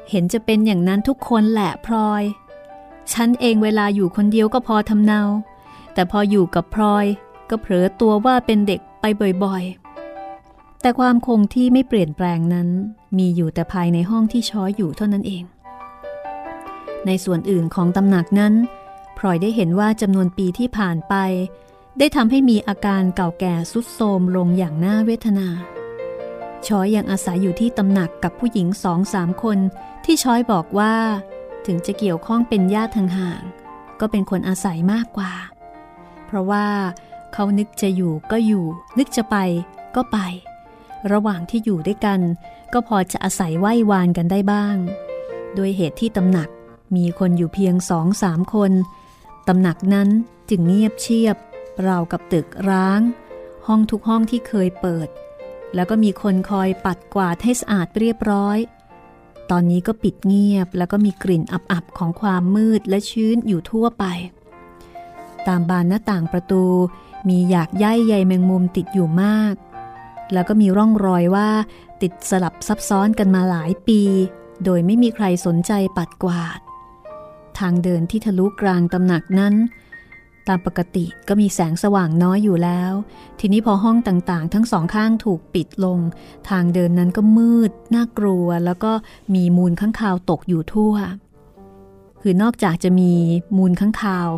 เห็นจะเป็นอย่างนั้นทุกคนแหละพลอย ฉันเองเวลาอยู่คนเดียวก็พอทำเนา แต่พออยู่กับพลอย ก็เผลอตัวว่าเป็นเด็กไปบ่อยๆ แต่ความคงที่ไม่เปลี่ยนแปลงนั้น มีอยู่แต่ภายในห้องที่ช้อยอยู่เท่านั้นเอง ในส่วนอื่นของตำหนักนั้นพลอยได้เห็นว่าจำนวนปีที่ผ่านไป ได้ทำให้มีอาการเก่าแก่สุดโทมลงอย่างน่าเวทนา ช้อยยังอาศัยอยู่ที่ตำหนักกับผู้หญิงสองสามคน ที่ช้อยบอกว่า ถึงจะเกี่ยวข้องเป็นญาติทางห่าง ก็เป็นคนอาศัยมากกว่า เพราะว่าเขานึกจะอยู่ก็อยู่ นึกจะไปก็ไป ระหว่างที่อยู่ด้วยกัน ก็พอจะอาศัยไหว้วานกันได้บ้าง โดยเหตุที่ตำหนักมีคนอยู่เพียงสองสามคนตำหนักนั้นจึงเงียบเชียบราวกับตึกร้าง ห้องทุกห้องที่เคยเปิด แล้วก็มีคนคอยปัดกวาดให้สะอาดเรียบร้อย ตอนนี้ก็ปิดเงียบแล้วก็มีกลิ่นอับๆของความมืดและชื้นอยู่ทั่วไป ตามบานหน้าต่างประตูมีหยากใยใยแมงมุมติดอยู่มาก แล้วก็มีร่องรอยว่าติดสลับซับซ้อนกันมาหลายปี โดยไม่มีใครสนใจปัดกวาด ทางเดินที่ทะลุกลางตำหนักนั้น ตามปกติก็มีแสงสว่างน้อยอยู่แล้ว ทีนี้พอห้องต่างๆ ทั้งสองข้างถูกปิดลง ทางเดินนั้นก็มืด น่ากลัว แล้วก็มีมูลข้างคาวตกอยู่ทั่ว คือนอกจากจะมีมูลข้างคาว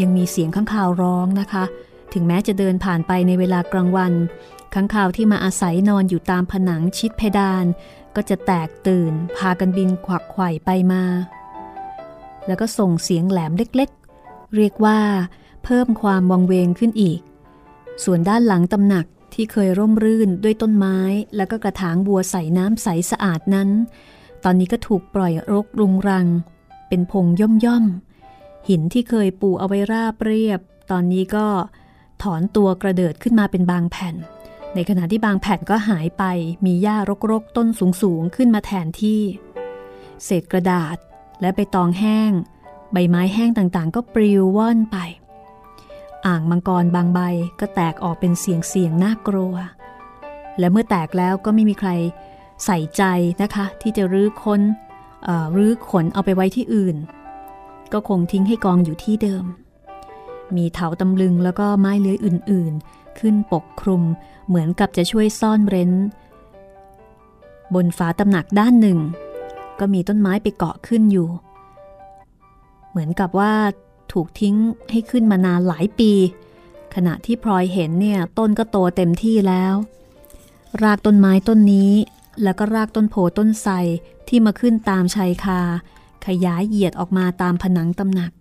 ยังมีเสียงข้างคาวร้องนะคะ ถึงแม้จะเดินผ่านไปในเวลากลางวันข้างข่าวที่มาอาศัยนอนอยู่ตามผนังชิดเพดาน ก็จะแตกตื่น พากันบินขวักไขว่ไปมา แล้วก็ส่งเสียงแหลมเล็กๆ เรียกว่า เพิ่มความวังเวงขึ้นอีก ส่วนด้านหลังตำหนักที่เคยร่มรื่นด้วยต้นไม้แล้วก็กระถางบัวใส่น้ำใสสะอาดนั้น ตอนนี้ก็ถูกปล่อยรกรุงรัง เป็นพงย่อมย่อม หินที่เคยปูเอาไว้ราบเรียบ ตอนนี้ก็ถอนตัวกระเดิดขึ้นมาเป็นบางแผ่น ในขณะที่บางแผ่นก็หายไป มีหญ้ารกๆ ต้นสูงๆ ขึ้นมาแทนที่ เศษกระดาษและใบตองแห้ง ใบไม้แห้งต่างๆ ก็ปลิวว่อนไป อ่างมังกรบางใบก็แตกออกเป็นเสียงเสียงน่ากลัว และเมื่อแตกแล้วก็ไม่มีใครใส่ใจนะคะ ที่จะรื้อค้นรื้อขนเอาไปไว้ที่อื่น ก็คงทิ้งให้กองอยู่ที่เดิม มีเถาตำลึงแล้วก็ไม้เลื้อยอื่นๆ ขึ้นปกคลุมเหมือนกับจะช่วยซ่อนเร้น บนฝาตำหนักด้านหนึ่ง ก็มีต้นไม้ไปเกาะขึ้นอยู่ เหมือนกับว่า ถูกทิ้งให้ขึ้นมานานหลายปี ขณะที่พลอยเห็นเนี่ยต้นก็โตเต็มที่แล้ว รากต้นไม้ต้นนี้ แล้วก็รากต้นโพต้นไทรที่มาขึ้นตามชายคา ขยายเหยียดออกมาตามผนังตำหนัก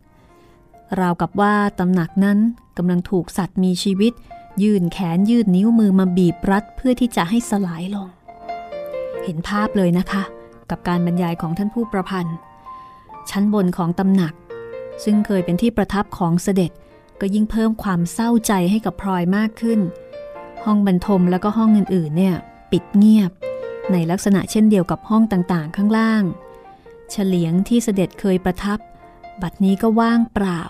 ราวกับว่าตำหนักนั้นกำลังถูกสัตว์มีชีวิต ยื่นแขนยื่นนิ้วมือมาบีบรัดเพื่อที่จะให้สลายลง เห็นภาพเลยนะคะ กับการบรรยายของท่านผู้ประพันธ์ ชั้นบนของตำหนัก ซึ่งเคยเป็นที่ประทับของเสด็จก็ยิ่งเพิ่มความเศร้าใจให้กับพลอยมากขึ้น ห้องบรรทมแล้วก็ห้องอื่นๆเนี่ยปิดเงียบ ในลักษณะเช่นเดียวกับห้องต่างๆ ข้างล่าง เฉลียงที่เสด็จเคยประทับ บัดนี้ก็ว่างเปล่า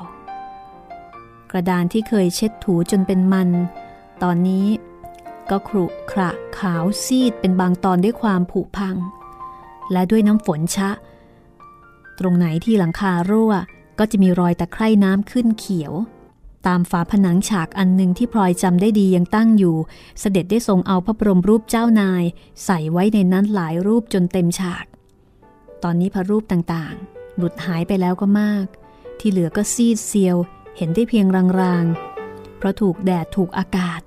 กระดานที่เคยเช็ดถูจนเป็นมัน ตอนนี้ก็ครุขระขาวซีดเป็นบางตอนด้วยความผุพัง และด้วยน้ำฝนชะ ตรงไหนที่หลังคารั่ว ก็จะมีรอยตะไคร่น้ำขึ้นเขียว ตามฝาผนังฉากอันหนึ่งที่พลอยจำได้ดียังตั้งอยู่ เสด็จได้ทรงเอาพระบรมรูปเจ้านาย ใส่ไว้ในนั้นหลายรูปจนเต็มฉาก ตอนนี้พระรูปต่างๆ หลุดหายไปแล้วก็มาก ที่เหลือก็ซีดเซียว เห็นได้เพียงรางๆ เพราะถูกแดดถูกอากาศ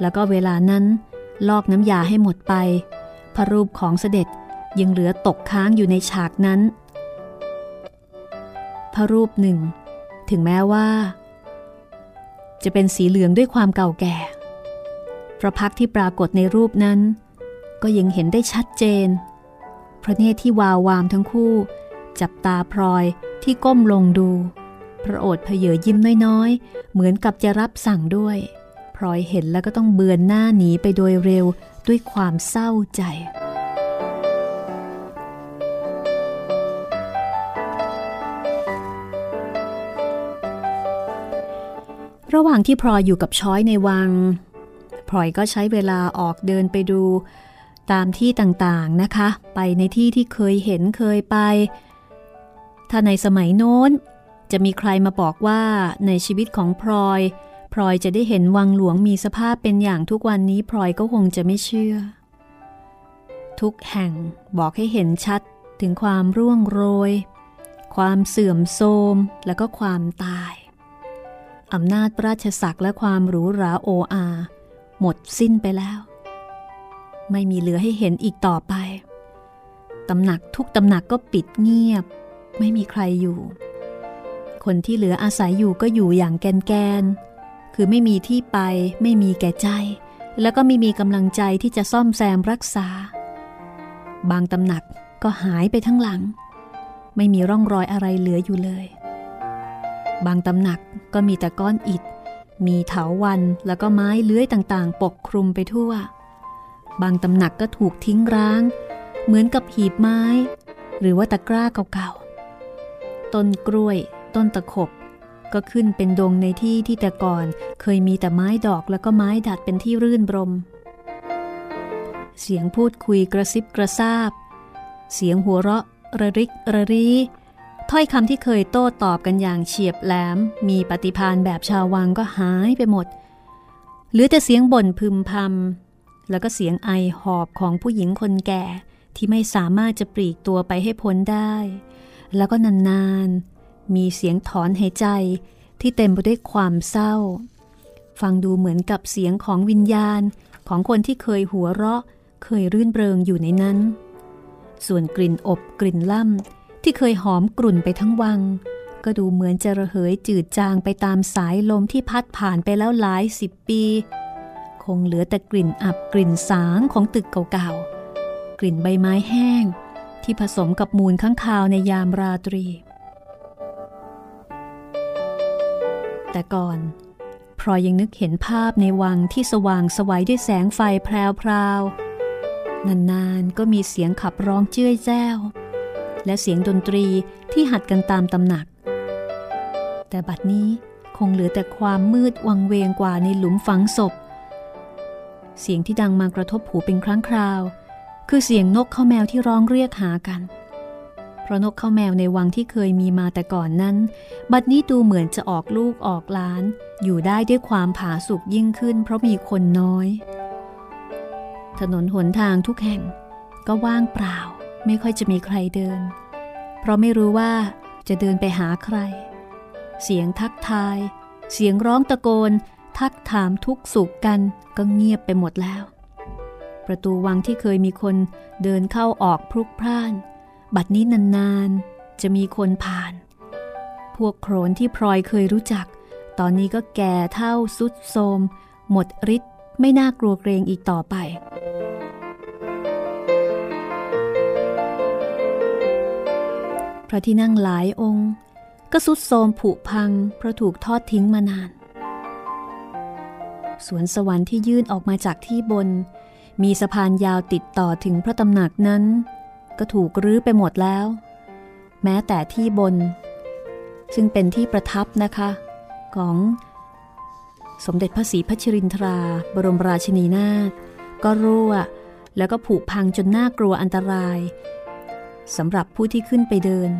แล้วก็เวลานั้น ลอกน้ำยาให้หมดไป พระรูปของเสด็จยังเหลือตกค้างอยู่ในฉากนั้น พระรูปหนึ่ง ถึงแม้ว่า จะเป็นสีเหลืองด้วยความเก่าแก่ พระพักที่ปรากฏในรูปนั้น ก็ยังเห็นได้ชัดเจน พระเนตรที่วาววามทั้งคู่ จับตาพลอยที่ก้มลงดู พระโอษฐ์เพเยยิ้มน้อยๆ เหมือนกับจะรับสั่งด้วยพลอยเห็นแล้วก็ต้องเบือนหน้าหนีไปโดยเร็วด้วยความเศร้าใจ ระหว่างที่พลอยอยู่กับช้อยในวังพลอยก็ใช้เวลาออกเดินไปดู ตามที่ต่างๆนะคะ ไปในที่ที่เคยเห็นเคยไป ถ้าในสมัยโน้น จะมีใครมาบอกว่าในชีวิตของพลอยพลอยจะได้เห็นวังหลวงมีสภาพเป็นอย่างทุกวันนี้พลอยก็คงจะไม่เชื่อ ทุกแห่งบอกให้เห็นชัดถึงความร่วงโรย ความเสื่อมโทรมและก็ความตาย อำนาจราชศักดิ์และความหรูหราโออา หมดสิ้นไปแล้ว ไม่มีเหลือให้เห็นอีกต่อไปตำหนักทุกตำหนักก็ปิดเงียบ ไม่มีใครอยู่ คนที่เหลืออาศัยอยู่ก็อยู่อย่างแกนแกน คือไม่มีที่ไป ไม่มีแก่ใจ แล้วก็ไม่มีกำลังใจที่จะซ่อมแซมรักษา บางตำหนักก็หายไปทั้งหลัง ไม่มีร่องรอยอะไรเหลืออยู่เลย บางตำหนักก็มีแต่ก้อนอิฐ มีเถาวันแล้วก็ไม้เลื้อยต่างๆ ปกคลุมไปทั่ว บางตำหนักก็ถูกทิ้งร้าง เหมือนกับหีบไม้ หรือว่าตะกร้าเก่าๆ ต้นกล้วย ต้นตะขบ ก็ขึ้นเป็นดงในที่ที่แต่ก่อนเคยมีแต่ไม้ดอกแล้วก็ไม้ดัดเป็นที่รื่นรม เสียงพูดคุยกระซิบกระซาบ เสียงหัวเราะระริกระรี ถ้อยคำที่เคยโต้ตอบกันอย่างเฉียบแหลม มีปฏิพานแบบชาววังก็หายไปหมด เหลือแต่เสียงบ่นพึมพำแล้วก็เสียงไอหอบของผู้หญิงคนแก่ที่ไม่สามารถจะปลีกตัวไปให้พ้นได้ แล้วก็นานๆ มีเสียงถอนหายใจที่เต็มไปด้วยความเศร้า ฟังดูเหมือนกับเสียงของวิญญาณของคนที่เคยหัวเราะ เคยรื่นเริงอยู่ในนั้น ส่วนกลิ่นอบกลิ่นล่ำ ที่เคยหอมกลุ่นไปทั้งวัง ก็ดูเหมือนจะระเหยจืดจางไปตามสายลมที่พัดผ่านไปแล้วหลายสิบปี คงเหลือแต่กลิ่นอับกลิ่นสางของตึกเก่าๆ กลิ่นใบไม้แห้ง ที่ผสมกับมูลข้างคาวในยามราตรี แต่ก่อนพรอยยังนึกเห็นภาพในวังที่สว่างสวัยด้วยแสงไฟแพรวๆนานๆก็มีเสียงขับร้องเจ้ยแจ้ว และเสียงดนตรีที่หัดกันตามตำหนัก แต่บัดนี้คงเหลือแต่ความมืดวังเวงกว่าในหลุมฝังศพ เสียงที่ดังมากระทบหูเป็นครั้งคราว คือเสียงนกข้าแมวที่ร้องเรียกหากัน เพราะนกข้าแมวในวังที่เคยมีมาแต่ก่อนนั้น บัดนี้ดูเหมือนจะออกลูกออกล้าน อยู่ได้ด้วยความผาสุกยิ่งขึ้น เพราะมีคนน้อย ถนนหนทางทุกแห่งก็ว่างเปล่า ไม่ค่อยจะมีใครเดิน เพราะไม่รู้ว่าจะเดินไปหาใคร เสียงทักทาย เสียงร้องตะโกน ทักถามทุกสุขกันก็เงียบไปหมดแล้ว ประตูวังที่เคยมีคนเดินเข้าออกพลุกพล่าน บัดนี้นานๆ จะมีคนผ่าน พวกโขนที่พลอยเคยรู้จัก ตอนนี้ก็แก่เท่าสุดโทมหมดฤทธิ์ไม่น่ากลัวเกรงอีกต่อไป ระที่นั่งหลายองค์ ก็สุดโทมผุพังเพราะถูกทอดทิ้งมานาน สวนสวรรค์ที่ยื่นออกมาจากที่บน มีสะพานยาวติดต่อถึงพระตำหนักนั้น ก็ถูกรื้อไปหมดแล้ว แม้แต่ที่บน ซึ่งเป็นที่ประทับนะคะ ของสมเด็จพระศรีพัชรินทรา บรมราชินีนาถก็รั่ว แล้วก็ผุพังจนน่ากลัวอันตราย สำหรับผู้ที่ขึ้นไปเดิน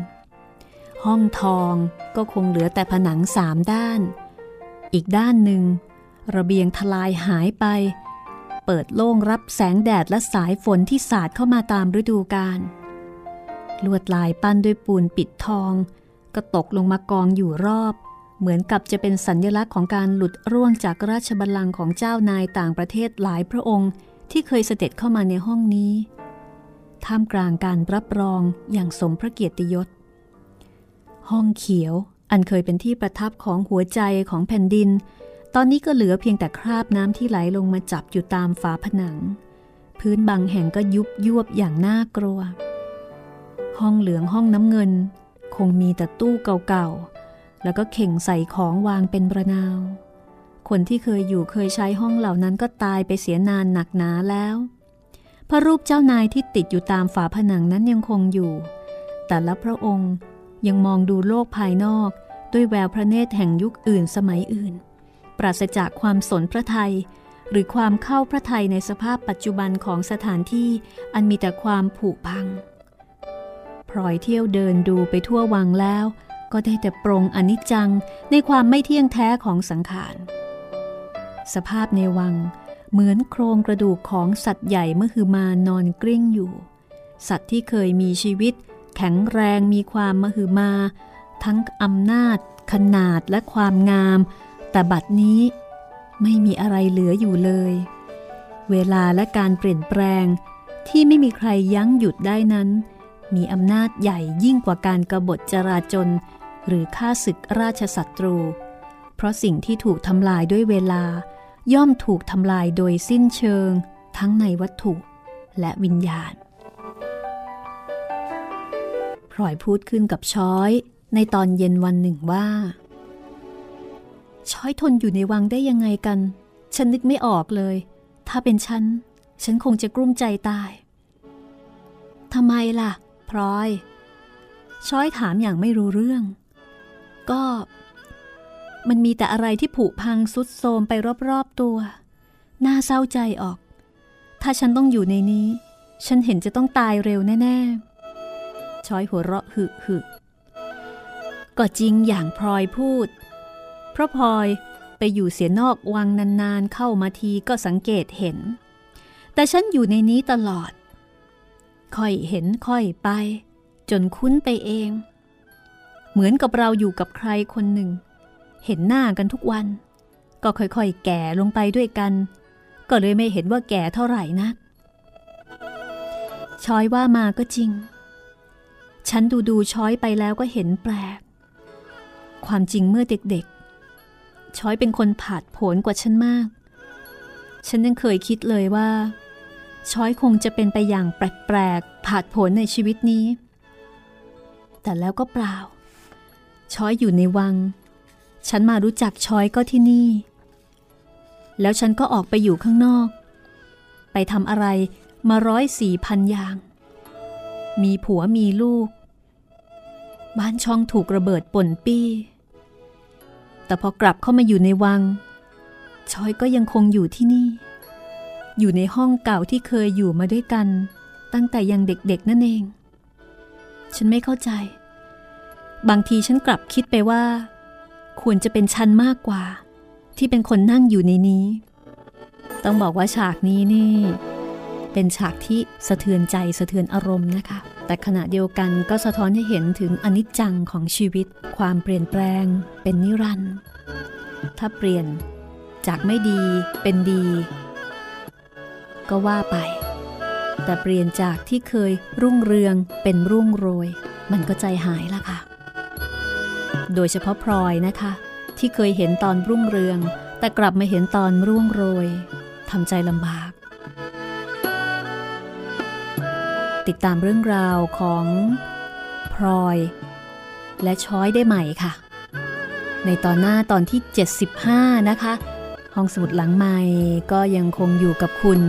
ห้องทองก็คงเหลือแต่ผนังสามด้าน อีกด้านหนึ่ง ระเบียงทลายหายไป เปิดโล่งรับแสงแดดและสายฝนที่สาดเข้ามาตามฤดูกาลลวดลายปั้นด้วยปูนปิดทอง ก็ตกลงมากองอยู่รอบ เหมือนกับจะเป็นสัญญลักษณ์ของการหลุดร่วงจากราชบัลลังก์ของเจ้านายต่างประเทศหลายพระองค์ที่เคยเสด็จเข้ามาในห้องนี้ ท่ามกลางการรับรองอย่างสมพระเกียรติยศ ห้องเขียวอันเคยเป็นที่ประทับของหัวใจของแผ่นดิน ตอนนี้ก็เหลือเพียงแต่คราบน้ำที่ไหลลงมาจับอยู่ตามฝาผนัง พื้นบางแห่งก็ยุบยวบอย่างน่ากลัว ห้องเหลืองห้องน้ำเงิน คงมีแต่ตู้เก่าๆ แล้วก็เข่งใส่ของวางเป็นประนาว คนที่เคยอยู่เคยใช้ห้องเหล่านั้นก็ตายไปเสียนานหนักหนาแล้ว พระรูปเจ้านายที่ติดอยู่ตามฝาผนังนั้นยังคงอยู่ แต่ละพระองค์ยังมองดูโลกภายนอกด้วยแววพระเนตรแห่งยุคอื่นสมัยอื่น ปราศจากความสนพระไทย หรือความเข้าพระไทยในสภาพปัจจุบันของสถานที่อันมีแต่ความผุพังพลอยเที่ยวเดินดูไปทั่ววังแล้ว ก็ได้แต่ปรงอนิจจังในความไม่เที่ยงแท้ของสังขาร สภาพในวัง เหมือนโครงกระดูกของสัตว์ใหญ่เมื่อคือมานอนกลิ้งอยู่ สัตว์ที่เคยมีชีวิต แข็งแรงมีความมหอมา ทั้งอำนาจ ขนาดและความงาม แต่บัดนี้ไม่มีอะไรเหลืออยู่เลย เวลาและการเปลี่ยนแปลงที่ไม่มีใครยั้งหยุดได้นั้น มีอำนาจใหญ่ยิ่งกว่าการกรบฏจราจน หรือฆ่าศึกราชศัตรู เพราะสิ่งที่ถูกทำลายด้วยเวลา ย่อมถูกทำลายโดยสิ้นเชิง ทั้งในวัตถุและวิญญาณพลอยพูดขึ้นกับช้อย ในตอนเย็นวันหนึ่งว่า ช้อยทนอยู่ในวังได้ยังไงกัน ฉันนึกไม่ออกเลย ถ้าเป็นฉัน ฉันคงจะกลุ้มใจตายทำไมล่ะ พลอย ช้อยถามอย่างไม่รู้เรื่อง ก็ มันมีแต่อะไรที่ผุพังสุดโทมไปรอบๆตัว น่าเศร้าใจออก ถ้าฉันต้องอยู่ในนี้ ฉันเห็นจะต้องตายเร็วแน่ๆ ช้อยหัวเราะหึหึก็จริงอย่างพลอยพูด เพราะพลอยไปอยู่เสียนอกวังนานๆ เข้ามาทีก็สังเกตเห็น แต่ฉันอยู่ในนี้ตลอด ค่อยเห็นค่อยไป จนคุ้นไปเอง เหมือนกับเราอยู่กับใครคนหนึ่ง เห็นหน้ากันทุกวัน ก็ค่อยๆ แก่ลงไปด้วยกัน ก็เลยไม่เห็นว่าแก่เท่าไหร่นักช้อยว่ามาก็จริง ฉันดูดูช้อยไปแล้วก็เห็นแปลก ความจริงเมื่อเด็กๆ ช้อยเป็นคนผาดโผนกว่าฉันมาก ฉันยังเคยคิดเลยว่า ช้อยคงจะเป็นไปอย่างแปลกๆผาดโผนในชีวิตนี้ แต่แล้วก็เปล่า ช้อยอยู่ในวัง ฉันมารู้จักชอยก็ที่นี่ แล้วฉันก็ออกไปอยู่ข้างนอก ไปทำอะไรมาร้อยสี่พันอย่าง มีผัวมีลูก บ้านช่องถูกระเบิดป่นปี้ แต่พอกลับเข้ามาอยู่ในวัง ชอยก็ยังคงอยู่ที่นี่ อยู่ในห้องเก่าที่เคยอยู่มาด้วยกัน ตั้งแต่ยังเด็กๆนั่นเอง ฉันไม่เข้าใจ บางทีฉันกลับคิดไปว่า ควรจะเป็นฉันมากกว่า ที่เป็นคนนั่งอยู่ในนี้ ต้องบอกว่าฉากนี้นี่ เป็นฉากที่สะเทือนใจสะเทือนอารมณ์นะคะ แต่ขณะเดียวกันก็สะท้อนให้เห็นถึงอนิจจังของชีวิต ความเปลี่ยนแปลง เป็นนิรันดร์ถ้าเปลี่ยนจากไม่ดีเป็นดี ก็ว่าไป แต่เปลี่ยนจากที่เคยรุ่งเรืองเป็นรุ่งโรย มันก็ใจหายละค่ะ โดยเฉพาะพลอยนะคะ ที่เคยเห็นตอนรุ่งเรือง แต่กลับมาเห็นตอนร่วงโรยทำใจลำบาก ติดตามเรื่องราวของพลอย และช้อยได้ใหม่ค่ะ ในตอนหน้าตอนที่ 75 นะคะ ห้องสมุดหลังใหม่ก็ยังคงอยู่กับคุณ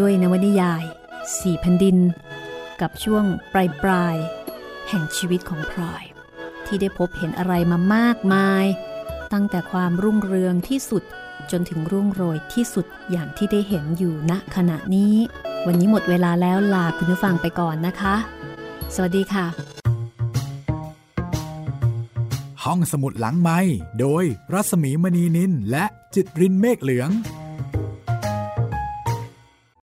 ด้วยนวนิยายสี่พันดิน กับช่วงปลายปลายแห่งชีวิตของพลอย ที่ได้พบเห็นอะไรมามากมาย ตั้งแต่ความรุ่งเรืองที่สุดจนถึงรุ่งโรยที่สุดอย่างที่ได้เห็นอยู่ณขณะนี้ วันนี้หมดเวลาแล้วลาคุณผู้ฟังไปก่อนนะคะ สวัสดีค่ะ ห้องสมุดหลังไม้โดยรัสมีมณีนินและจิตรินเมฆเหลือง